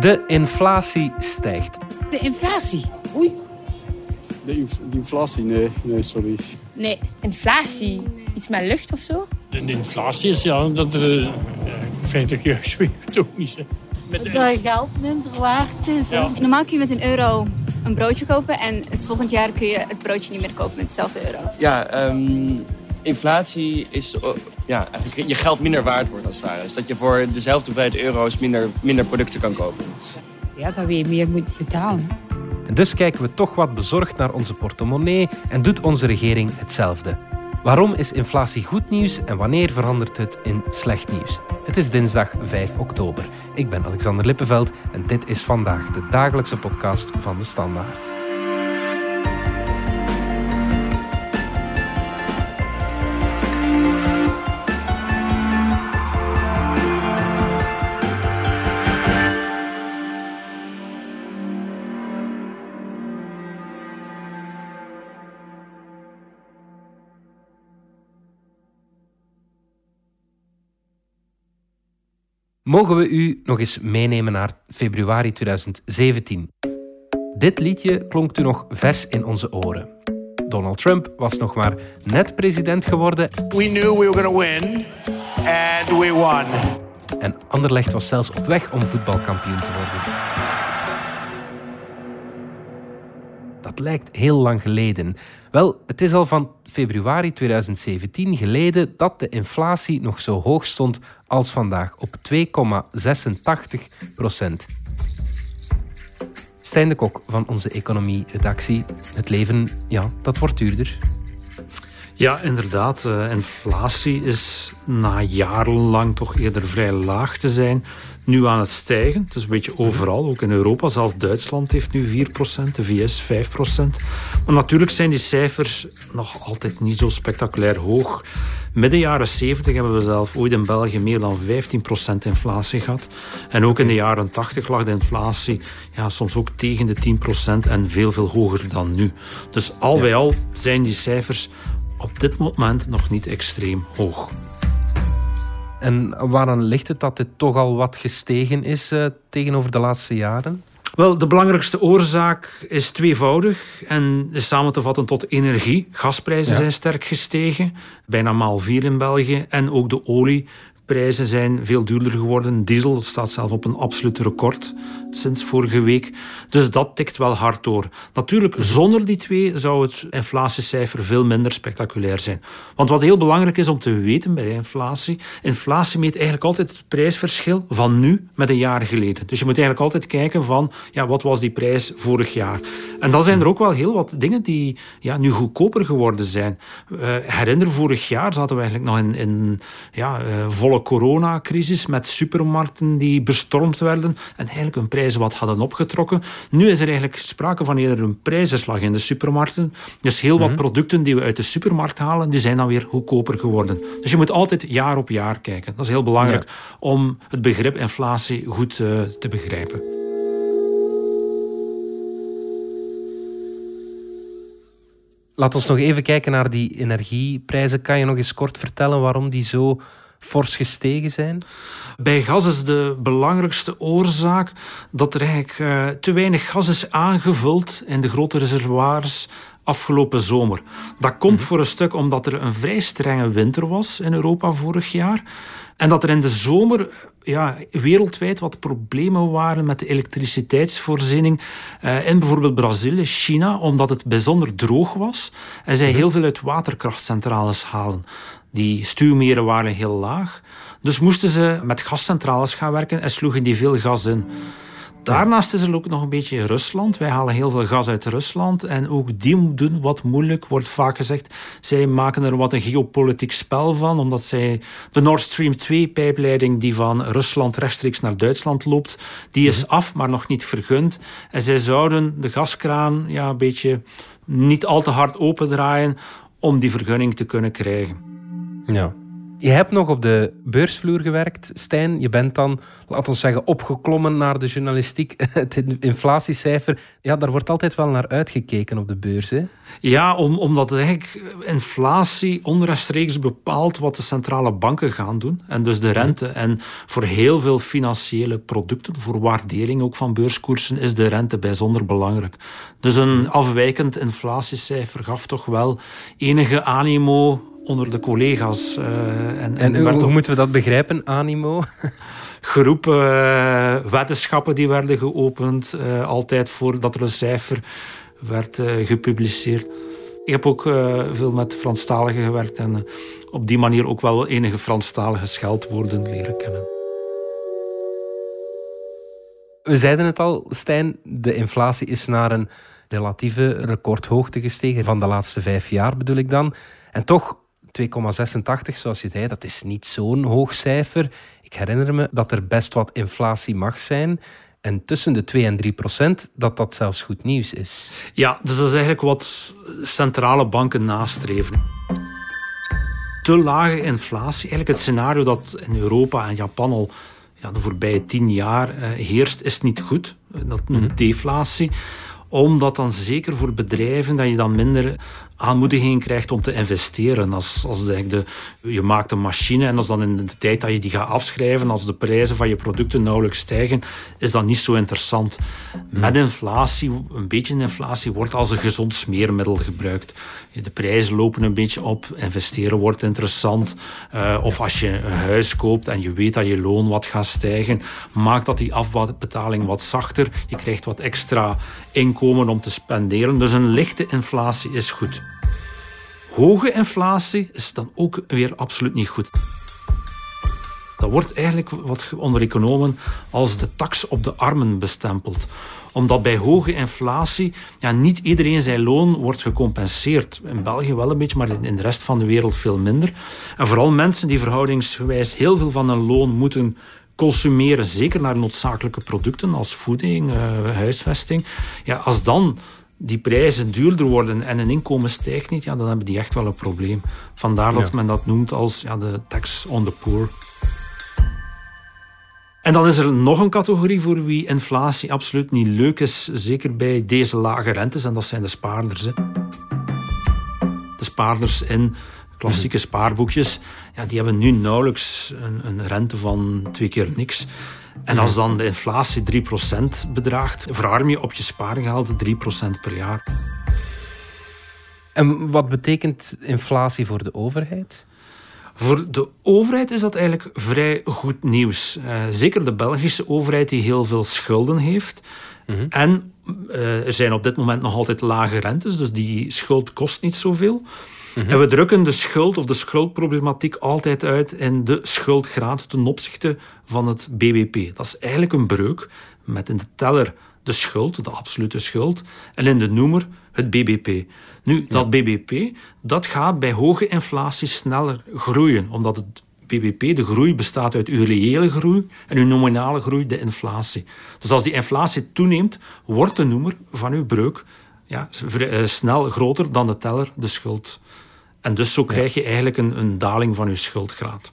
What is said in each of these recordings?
De inflatie stijgt. De inflatie? Oei. De, inf de inflatie? Nee, nee, sorry. Nee, inflatie. Iets met lucht of zo? De inflatie is ja, dat er feitelijk juist weet ik het ook niet. Hè. Met de... Dat geld minder waard is. Ja. Normaal kun je met een euro een broodje kopen en het volgend jaar kun je het broodje niet meer kopen met dezelfde euro. Ja, um, inflatie is uh, ja, eigenlijk je geld minder waard wordt als het ware. Dus dat je voor dezelfde hoeveelheid euro's minder, minder producten kan kopen. Ja, dat je meer moet betalen. En dus kijken we toch wat bezorgd naar onze portemonnee en doet onze regering hetzelfde. Waarom is inflatie goed nieuws en wanneer verandert het in slecht nieuws? Het is dinsdag 5 oktober. Ik ben Alexander Lippenveld en dit is vandaag de dagelijkse podcast van de Standaard. Mogen we u nog eens meenemen naar februari 2017. Dit liedje klonk toen nog vers in onze oren. Donald Trump was nog maar net president geworden. We knew we were going to win and we won. En Anderlecht was zelfs op weg om voetbalkampioen te worden. Dat lijkt heel lang geleden. Wel, het is al van februari 2017 geleden dat de inflatie nog zo hoog stond als vandaag, op 2,86 procent. Stijn de Kok van onze economie-redactie. Het leven, ja, dat wordt duurder. Ja, inderdaad. Uh, inflatie is na jarenlang toch eerder vrij laag te zijn nu aan het stijgen. Het is een beetje overal, ook in Europa. Zelfs Duitsland heeft nu 4%, de VS 5%. Maar natuurlijk zijn die cijfers nog altijd niet zo spectaculair hoog. Midden jaren 70 hebben we zelf ooit in België meer dan 15% inflatie gehad. En ook in de jaren 80 lag de inflatie ja, soms ook tegen de 10% en veel, veel hoger dan nu. Dus al bij al zijn die cijfers op dit moment nog niet extreem hoog. En waaraan ligt het dat dit toch al wat gestegen is uh, tegenover de laatste jaren? Wel, de belangrijkste oorzaak is tweevoudig en is samen te vatten tot energie. Gasprijzen zijn sterk gestegen, bijna maal vier in België. En ook de olie prijzen zijn veel duurder geworden. Diesel staat zelf op een absoluut record sinds vorige week. Dus dat tikt wel hard door. Natuurlijk, zonder die twee zou het inflatiecijfer veel minder spectaculair zijn. Want wat heel belangrijk is om te weten bij inflatie, inflatie meet eigenlijk altijd het prijsverschil van nu met een jaar geleden. Dus je moet eigenlijk altijd kijken van, ja, wat was die prijs vorig jaar? En dan zijn er ook wel heel wat dingen die ja, nu goedkoper geworden zijn. Uh, herinner, vorig jaar zaten we eigenlijk nog in, in ja, uh, volle coronacrisis met supermarkten die bestormd werden en eigenlijk hun prijzen wat hadden opgetrokken. Nu is er eigenlijk sprake van eerder een prijzenslag in de supermarkten. Dus heel wat mhm. producten die we uit de supermarkt halen, die zijn dan weer goedkoper geworden. Dus je moet altijd jaar op jaar kijken. Dat is heel belangrijk om het begrip inflatie goed uh, te begrijpen. Laat ons nog even kijken naar die energieprijzen. Kan je nog eens kort vertellen waarom die zo fors gestegen zijn? Bij gas is de belangrijkste oorzaak dat er eigenlijk uh, te weinig gas is aangevuld in de grote reservoirs afgelopen zomer. Dat komt mhm. voor een stuk omdat er een vrij strenge winter was in Europa vorig jaar. En dat er in de zomer ja, wereldwijd wat problemen waren met de elektriciteitsvoorziening. Uh, in bijvoorbeeld Brazilië, China, omdat het bijzonder droog was. En zij mhm. heel veel uit waterkrachtcentrales halen. Die stuwmeren waren heel laag. Dus moesten ze met gascentrales gaan werken en sloegen die veel gas in. Daarnaast is er ook nog een beetje Rusland. Wij halen heel veel gas uit Rusland. En ook die doen wat moeilijk, wordt vaak gezegd. Zij maken er wat een geopolitiek spel van, omdat zij de Nord Stream 2-pijpleiding die van Rusland rechtstreeks naar Duitsland loopt, die is mhm. af, maar nog niet vergund. En zij zouden de gaskraan ja, een beetje niet al te hard opendraaien om die vergunning te kunnen krijgen. Ja. Je hebt nog op de beursvloer gewerkt, Stijn. Je bent dan, laten we zeggen, opgeklommen naar de journalistiek. Het inflatiecijfer, ja, daar wordt altijd wel naar uitgekeken op de beurs. Hè? Ja, om, omdat eigenlijk inflatie onrechtstreeks bepaalt wat de centrale banken gaan doen. En dus de rente. En voor heel veel financiële producten, voor waardering ook van beurskoersen, is de rente bijzonder belangrijk. Dus een afwijkend inflatiecijfer gaf toch wel enige animo onder de collega's. Uh, en, en, en hoe, moeten we dat begrijpen, animo? Groepen, uh, wetenschappen die werden geopend, uh, altijd voordat er een cijfer werd gepubliceerd. Ik heb ook veel met Franstaligen gewerkt en op die manier ook wel enige Franstalige scheldwoorden leren kennen. We zeiden het al, Stijn, de inflatie is naar een relatieve recordhoogte gestegen van de laatste vijf jaar bedoel ik dan. En toch 2,86 zoals je zei, dat is niet zo'n hoog cijfer. Ik herinner me dat er best wat inflatie mag zijn. En tussen de 2 en 3 procent, dat dat zelfs goed nieuws is. Ja, dus dat is eigenlijk wat centrale banken nastreven. Te lage inflatie, eigenlijk het scenario dat in Europa en Japan al ja, de voorbije tien jaar uh, heerst, is niet goed. Dat noemt mhm. deflatie omdat dan zeker voor bedrijven dat je dan minder aanmoediging krijgt om te investeren. Als, als de, je maakt een machine en als dan in de tijd dat je die gaat afschrijven, als de prijzen van je producten nauwelijks stijgen, is dat niet zo interessant. Met inflatie, een beetje inflatie, wordt als een gezond smeermiddel gebruikt. De prijzen lopen een beetje op, investeren wordt interessant. Uh, of als je een huis koopt en je weet dat je loon wat gaat stijgen, maakt dat die afbetaling wat zachter. Je krijgt wat extra inkomen om te spenderen. Dus een lichte inflatie is goed. Hoge inflatie is dan ook weer absoluut niet goed. Dat wordt eigenlijk wat onder economen als de tax op de armen bestempeld. Omdat bij hoge inflatie ja, niet iedereen zijn loon wordt gecompenseerd. In België wel een beetje, maar in de rest van de wereld veel minder. En vooral mensen die verhoudingsgewijs heel veel van hun loon moeten consumeren, zeker naar noodzakelijke producten als voeding, uh, huisvesting. Ja, als dan die prijzen duurder worden en een inkomen stijgt niet, ja, dan hebben die echt wel een probleem. Vandaar dat men dat noemt als ja, de tax on the poor. En dan is er nog een categorie voor wie inflatie absoluut niet leuk is, zeker bij deze lage rentes, en dat zijn de spaarders. Hè. De spaarders in klassieke mhm. spaarboekjes, ja, die hebben nu nauwelijks een, een rente van twee keer niks. En als dan de inflatie 3% bedraagt, verarm je op je spaargeld 3% per jaar. En wat betekent inflatie voor de overheid? Voor de overheid is dat eigenlijk vrij goed nieuws. Uh, zeker de Belgische overheid, die heel veel schulden heeft. Mhm. En uh, er zijn op dit moment nog altijd lage rentes, dus die schuld kost niet zoveel. En we drukken de schuld of de schuldproblematiek altijd uit in de schuldgraad ten opzichte van het BBP. Dat is eigenlijk een breuk met in de teller de schuld, de absolute schuld, en in de noemer het BBP. Nu, dat BBP, dat gaat bij hoge inflatie sneller groeien, omdat het BBP, de groei, bestaat uit uw reële groei en uw nominale groei, de inflatie. Dus als die inflatie toeneemt, wordt de noemer van uw breuk ja, eh, snel groter dan de teller, de schuld. En dus zo krijg je eigenlijk een, een daling van je schuldgraad.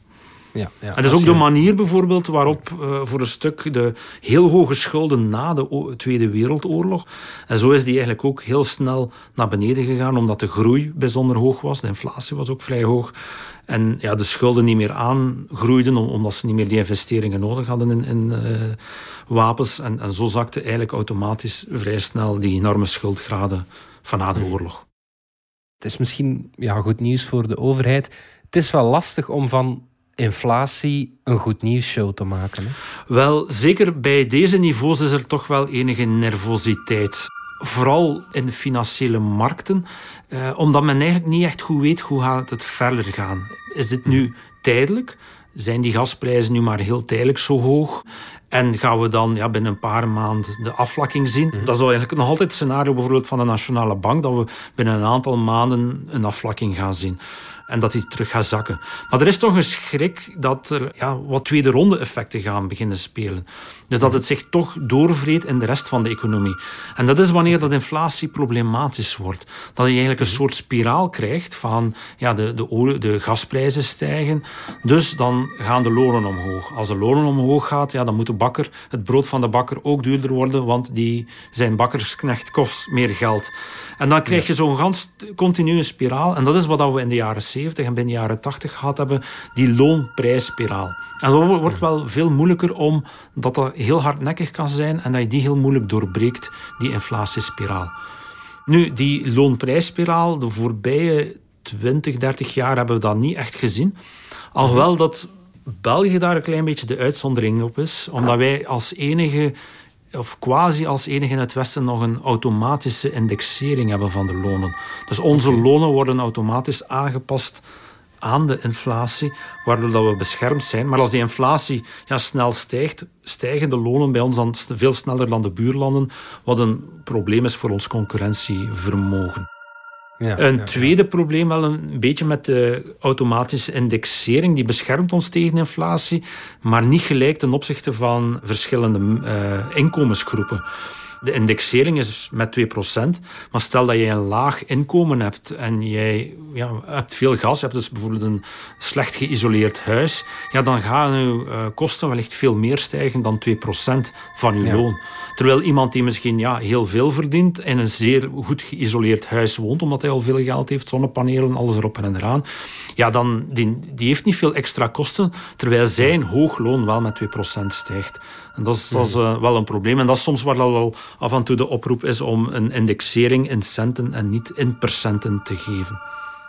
Ja, ja, en dat is ook de manier bijvoorbeeld waarop uh, voor een stuk de heel hoge schulden na de Tweede Wereldoorlog. En zo is die eigenlijk ook heel snel naar beneden gegaan, omdat de groei bijzonder hoog was. De inflatie was ook vrij hoog. En ja, de schulden niet meer aangroeiden, omdat ze niet meer die investeringen nodig hadden in, in uh, wapens. En, en zo zakte eigenlijk automatisch vrij snel die enorme schuldgraden van na de hmm. oorlog. Het is misschien ja, goed nieuws voor de overheid. Het is wel lastig om van inflatie een goed nieuwsshow te maken. Hè? Wel, zeker bij deze niveaus is er toch wel enige nervositeit. Vooral in de financiële markten, eh, omdat men eigenlijk niet echt goed weet hoe gaat het verder gaan. Is dit nu tijdelijk? Zijn die gasprijzen nu maar heel tijdelijk zo hoog? En gaan we dan ja, binnen een paar maanden de afvlakking zien? Mhm. Dat is eigenlijk nog altijd het scenario bijvoorbeeld van de Nationale Bank, dat we binnen een aantal maanden een afvlakking gaan zien. En dat die terug gaat zakken. Maar er is toch een schrik dat er ja, wat tweede ronde effecten gaan beginnen spelen. Dus dat het zich toch doorvreet in de rest van de economie. En dat is wanneer dat inflatie problematisch wordt. Dat je eigenlijk een soort spiraal krijgt van ja, de, de, de gasprijzen stijgen. Dus dan gaan de lonen omhoog. Als de lonen omhoog gaat, ja, dan moet de bakker, het brood van de bakker ook duurder worden, want die, zijn bakkersknecht kost meer geld. En dan krijg je zo'n continue spiraal. En dat is wat we in de jaren 70 en binnen de jaren 80 gehad hebben, die loonprijsspiraal. En dat wordt wel veel moeilijker om dat dat heel hardnekkig kan zijn en dat je die heel moeilijk doorbreekt, die inflatiespiraal. Nu, die loonprijsspiraal, de voorbije 20, 30 jaar hebben we dat niet echt gezien. Alhoewel dat België daar een klein beetje de uitzondering op is, omdat wij als enige of quasi als enige in het Westen nog een automatische indexering hebben van de lonen. Dus onze lonen worden automatisch aangepast aan de inflatie, waardoor dat we beschermd zijn. Maar als die inflatie ja, snel stijgt, stijgen de lonen bij ons dan veel sneller dan de buurlanden, wat een probleem is voor ons concurrentievermogen. Ja, een tweede probleem wel een beetje met de automatische indexering. Die beschermt ons tegen inflatie, maar niet gelijk ten opzichte van verschillende uh, inkomensgroepen. De indexering is met 2%. Maar stel dat je een laag inkomen hebt en jij ja, hebt veel gas, je hebt dus bijvoorbeeld een slecht geïsoleerd huis, ja, dan gaan je uh, kosten wellicht veel meer stijgen dan 2% van je loon. Terwijl iemand die misschien ja, heel veel verdient in een zeer goed geïsoleerd huis woont, omdat hij al veel geld heeft, zonnepanelen, alles erop en eraan, ja, dan, die, die heeft niet veel extra kosten, terwijl zijn hoog loon wel met 2% stijgt. En dat is, dat is uh, wel een probleem. En dat is soms waar al af en toe de oproep is om een indexering in centen en niet in percenten te geven.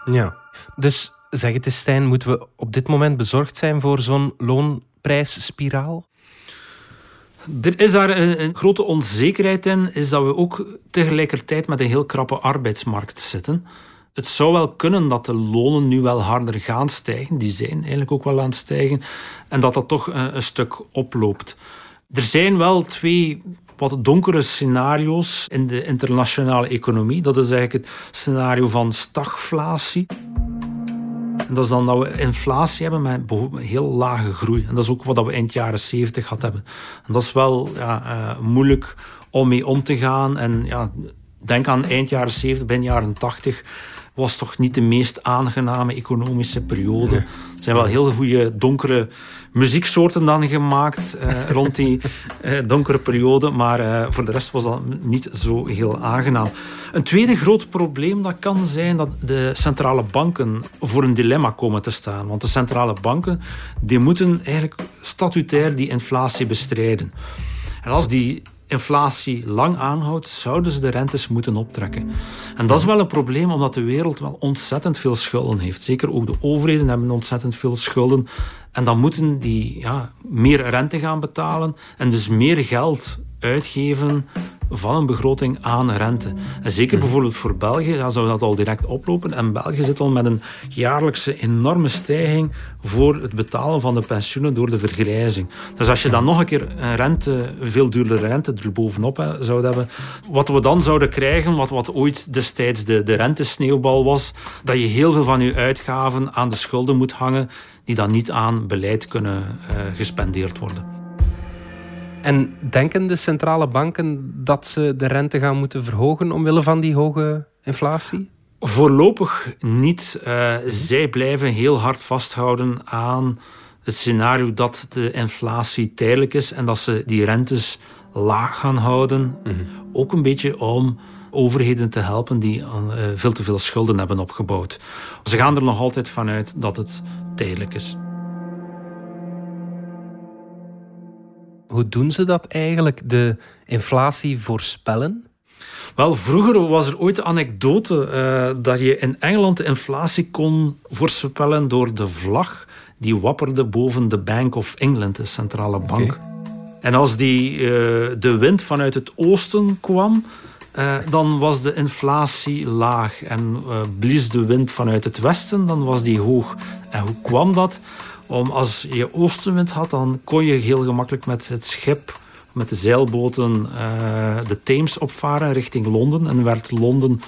Ja, dus zeg het eens Stijn, moeten we op dit moment bezorgd zijn voor zo'n loonprijsspiraal? Er is daar een, een, grote onzekerheid in, is dat we ook tegelijkertijd met een heel krappe arbeidsmarkt zitten. Het zou wel kunnen dat de lonen nu wel harder gaan stijgen, die zijn eigenlijk ook wel aan het stijgen, en dat dat toch een, een stuk oploopt. Er zijn wel twee wat donkere scenario's in de internationale economie. Dat is eigenlijk het scenario van stagflatie. En dat is dan dat we inflatie hebben met heel lage groei. En dat is ook wat we eind jaren 70 had hebben. En dat is wel ja, uh, moeilijk om mee om te gaan. En ja, denk aan eind jaren 70, begin jaren 80 was toch niet de meest aangename economische periode. Er zijn wel heel goede donkere muzieksoorten dan gemaakt uh, rond die uh, donkere periode, maar uh, voor de rest was dat niet zo heel aangenaam. Een tweede groot probleem dat kan zijn dat de centrale banken voor een dilemma komen te staan. Want de centrale banken die moeten eigenlijk statutair die inflatie bestrijden. En als die inflatie lang aanhoudt, zouden ze de rentes moeten optrekken. En dat is wel een probleem, omdat de wereld wel ontzettend veel schulden heeft. Zeker ook de overheden hebben ontzettend veel schulden. En dan moeten die ja, meer rente gaan betalen en dus meer geld uitgeven van een begroting aan rente. En zeker mhm. bijvoorbeeld voor België dan zou dat al direct oplopen. En België zit al met een jaarlijkse enorme stijging voor het betalen van de pensioenen door de vergrijzing. Dus als je dan nog een keer een rente, veel duurdere rente er bovenop hè, zou hebben, wat we dan zouden krijgen, wat, wat ooit destijds de, de rentesneeuwbal was, dat je heel veel van je uitgaven aan de schulden moet hangen die dan niet aan beleid kunnen uh, gespendeerd worden. En denken de centrale banken dat ze de rente gaan moeten verhogen omwille van die hoge inflatie? Voorlopig niet. Uh, zij blijven heel hard vasthouden aan het scenario dat de inflatie tijdelijk is en dat ze die rentes laag gaan houden. Mhm. Ook een beetje om overheden te helpen die uh, veel te veel schulden hebben opgebouwd. Ze gaan er nog altijd vanuit dat het tijdelijk is. Hoe doen ze dat eigenlijk, de inflatie voorspellen? Wel, vroeger was er ooit de anekdote uh, dat je in Engeland de inflatie kon voorspellen door de vlag die wapperde boven de Bank of England, de centrale bank. En als die, uh, de wind vanuit het oosten kwam, uh, dan was de inflatie laag. En blies de wind vanuit het westen, dan was die hoog. En hoe kwam dat? Om, als je oostenwind had, dan kon je heel gemakkelijk met het schip, met de zeilboten, uh, de Theems opvaren richting Londen. En werd Londen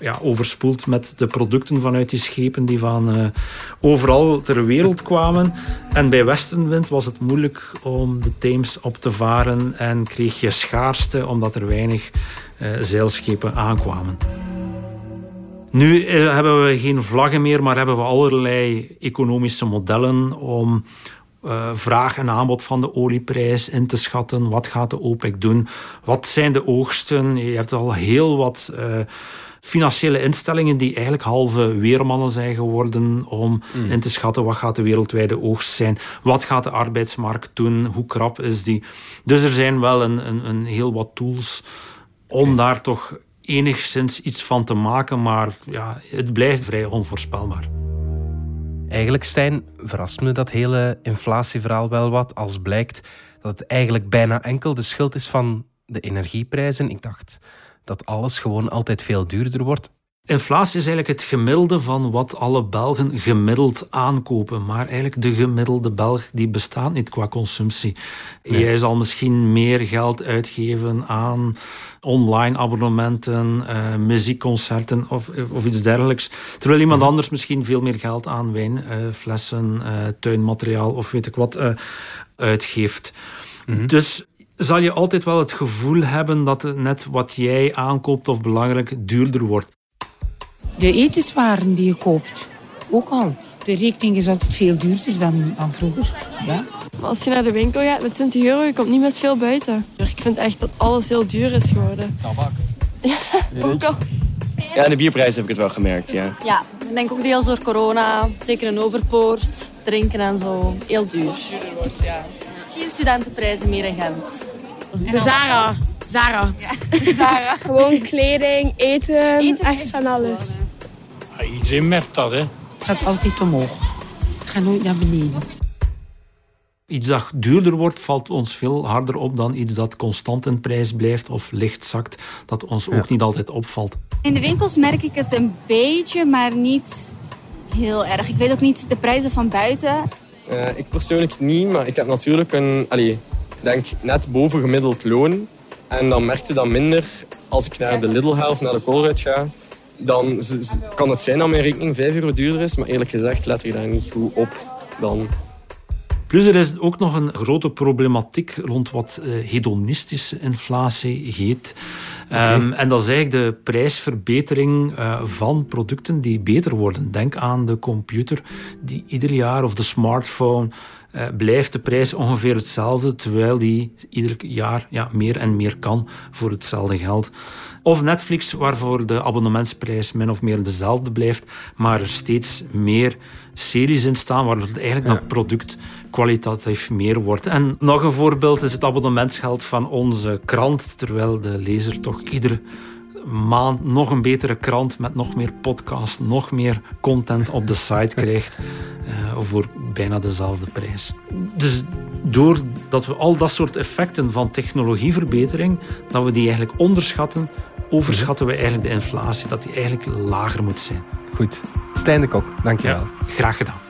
ja, overspoeld met de producten vanuit die schepen die van uh, overal ter wereld kwamen. En bij westenwind was het moeilijk om de Theems op te varen en kreeg je schaarste omdat er weinig uh, zeilschepen aankwamen. Nu eh, hebben we geen vlaggen meer, maar hebben we allerlei economische modellen om uh, vraag en aanbod van de olieprijs in te schatten. Wat gaat de OPEC doen? Wat zijn de oogsten? Je hebt al heel wat uh, financiële instellingen die eigenlijk halve weermannen zijn geworden om mm. in te schatten wat gaat de wereldwijde oogst zijn. Wat gaat de arbeidsmarkt doen? Hoe krap is die? Dus er zijn wel een, een, een heel wat tools om daar toch enigszins iets van te maken, maar ja, het blijft vrij onvoorspelbaar. Eigenlijk, Stijn, verrast me dat hele inflatieverhaal wel wat als blijkt dat het eigenlijk bijna enkel de schuld is van de energieprijzen. Ik dacht dat alles gewoon altijd veel duurder wordt. Inflatie is eigenlijk het gemiddelde van wat alle Belgen gemiddeld aankopen. Maar eigenlijk de gemiddelde Belg die bestaat niet qua consumptie. Jij zal misschien meer geld uitgeven aan online abonnementen, uh, muziekconcerten of, of iets dergelijks. Terwijl iemand mhm. anders misschien veel meer geld aan wijnflessen, uh, uh, tuinmateriaal of weet ik wat uitgeeft. Mhm. Dus zal je altijd wel het gevoel hebben dat net wat jij aankoopt of belangrijk duurder wordt. De etenswaren die je koopt, ook al. De rekening is altijd veel duurder dan, dan vroeger. Ja. Als je naar de winkel gaat met 20 euro, je komt niet met veel buiten. Ik vind echt dat alles heel duur is geworden. Tabak. Ja, ook al. Ja, de bierprijs heb ik het wel gemerkt, ja. Ja, ik denk ook deels door corona. Zeker een overpoort, drinken en zo. Heel duur. Misschien studentenprijzen meer in Gent. De Zara. Zara. Ja. Zara. Gewoon kleding, eten, echt van alles. Ja, iedereen merkt dat, hè. Het gaat altijd omhoog. Het gaat nooit naar beneden. Iets dat duurder wordt, valt ons veel harder op dan iets dat constant in prijs blijft of licht zakt, dat ons ook niet altijd opvalt. In de winkels merk ik het een beetje, maar niet heel erg. Ik weet ook niet de prijzen van buiten. Uh, ik persoonlijk niet, maar ik heb natuurlijk een, allee, denk net boven gemiddeld loon. En dan merk je dat minder als ik naar de Lidl ga of naar de Colruyt ga. Dan kan het zijn dat mijn rekening 5 euro duurder is, maar eerlijk gezegd let ik daar niet goed op dan. Plus er is ook nog een grote problematiek rond wat uh, hedonistische inflatie heet. Um, en dat is eigenlijk de prijsverbetering uh, van producten die beter worden. Denk aan de computer die ieder jaar of de smartphone uh, blijft de prijs ongeveer hetzelfde, terwijl die ieder jaar ja, meer en meer kan voor hetzelfde geld. Of Netflix, waarvoor de abonnementsprijs min of meer dezelfde blijft, maar er steeds meer series in staan, waardoor het eigenlijk ja. dat product kwalitatief meer wordt. En nog een voorbeeld is het abonnementsgeld van onze krant, terwijl de lezer toch iedere maand nog een betere krant met nog meer podcasts, nog meer content op de site krijgt uh, voor bijna dezelfde prijs. Dus doordat we al dat soort effecten van technologieverbetering, dat we die eigenlijk onderschatten, overschatten we eigenlijk de inflatie, dat die eigenlijk lager moet zijn. Goed. Stijn de Kok, dankjewel. Ja, graag gedaan.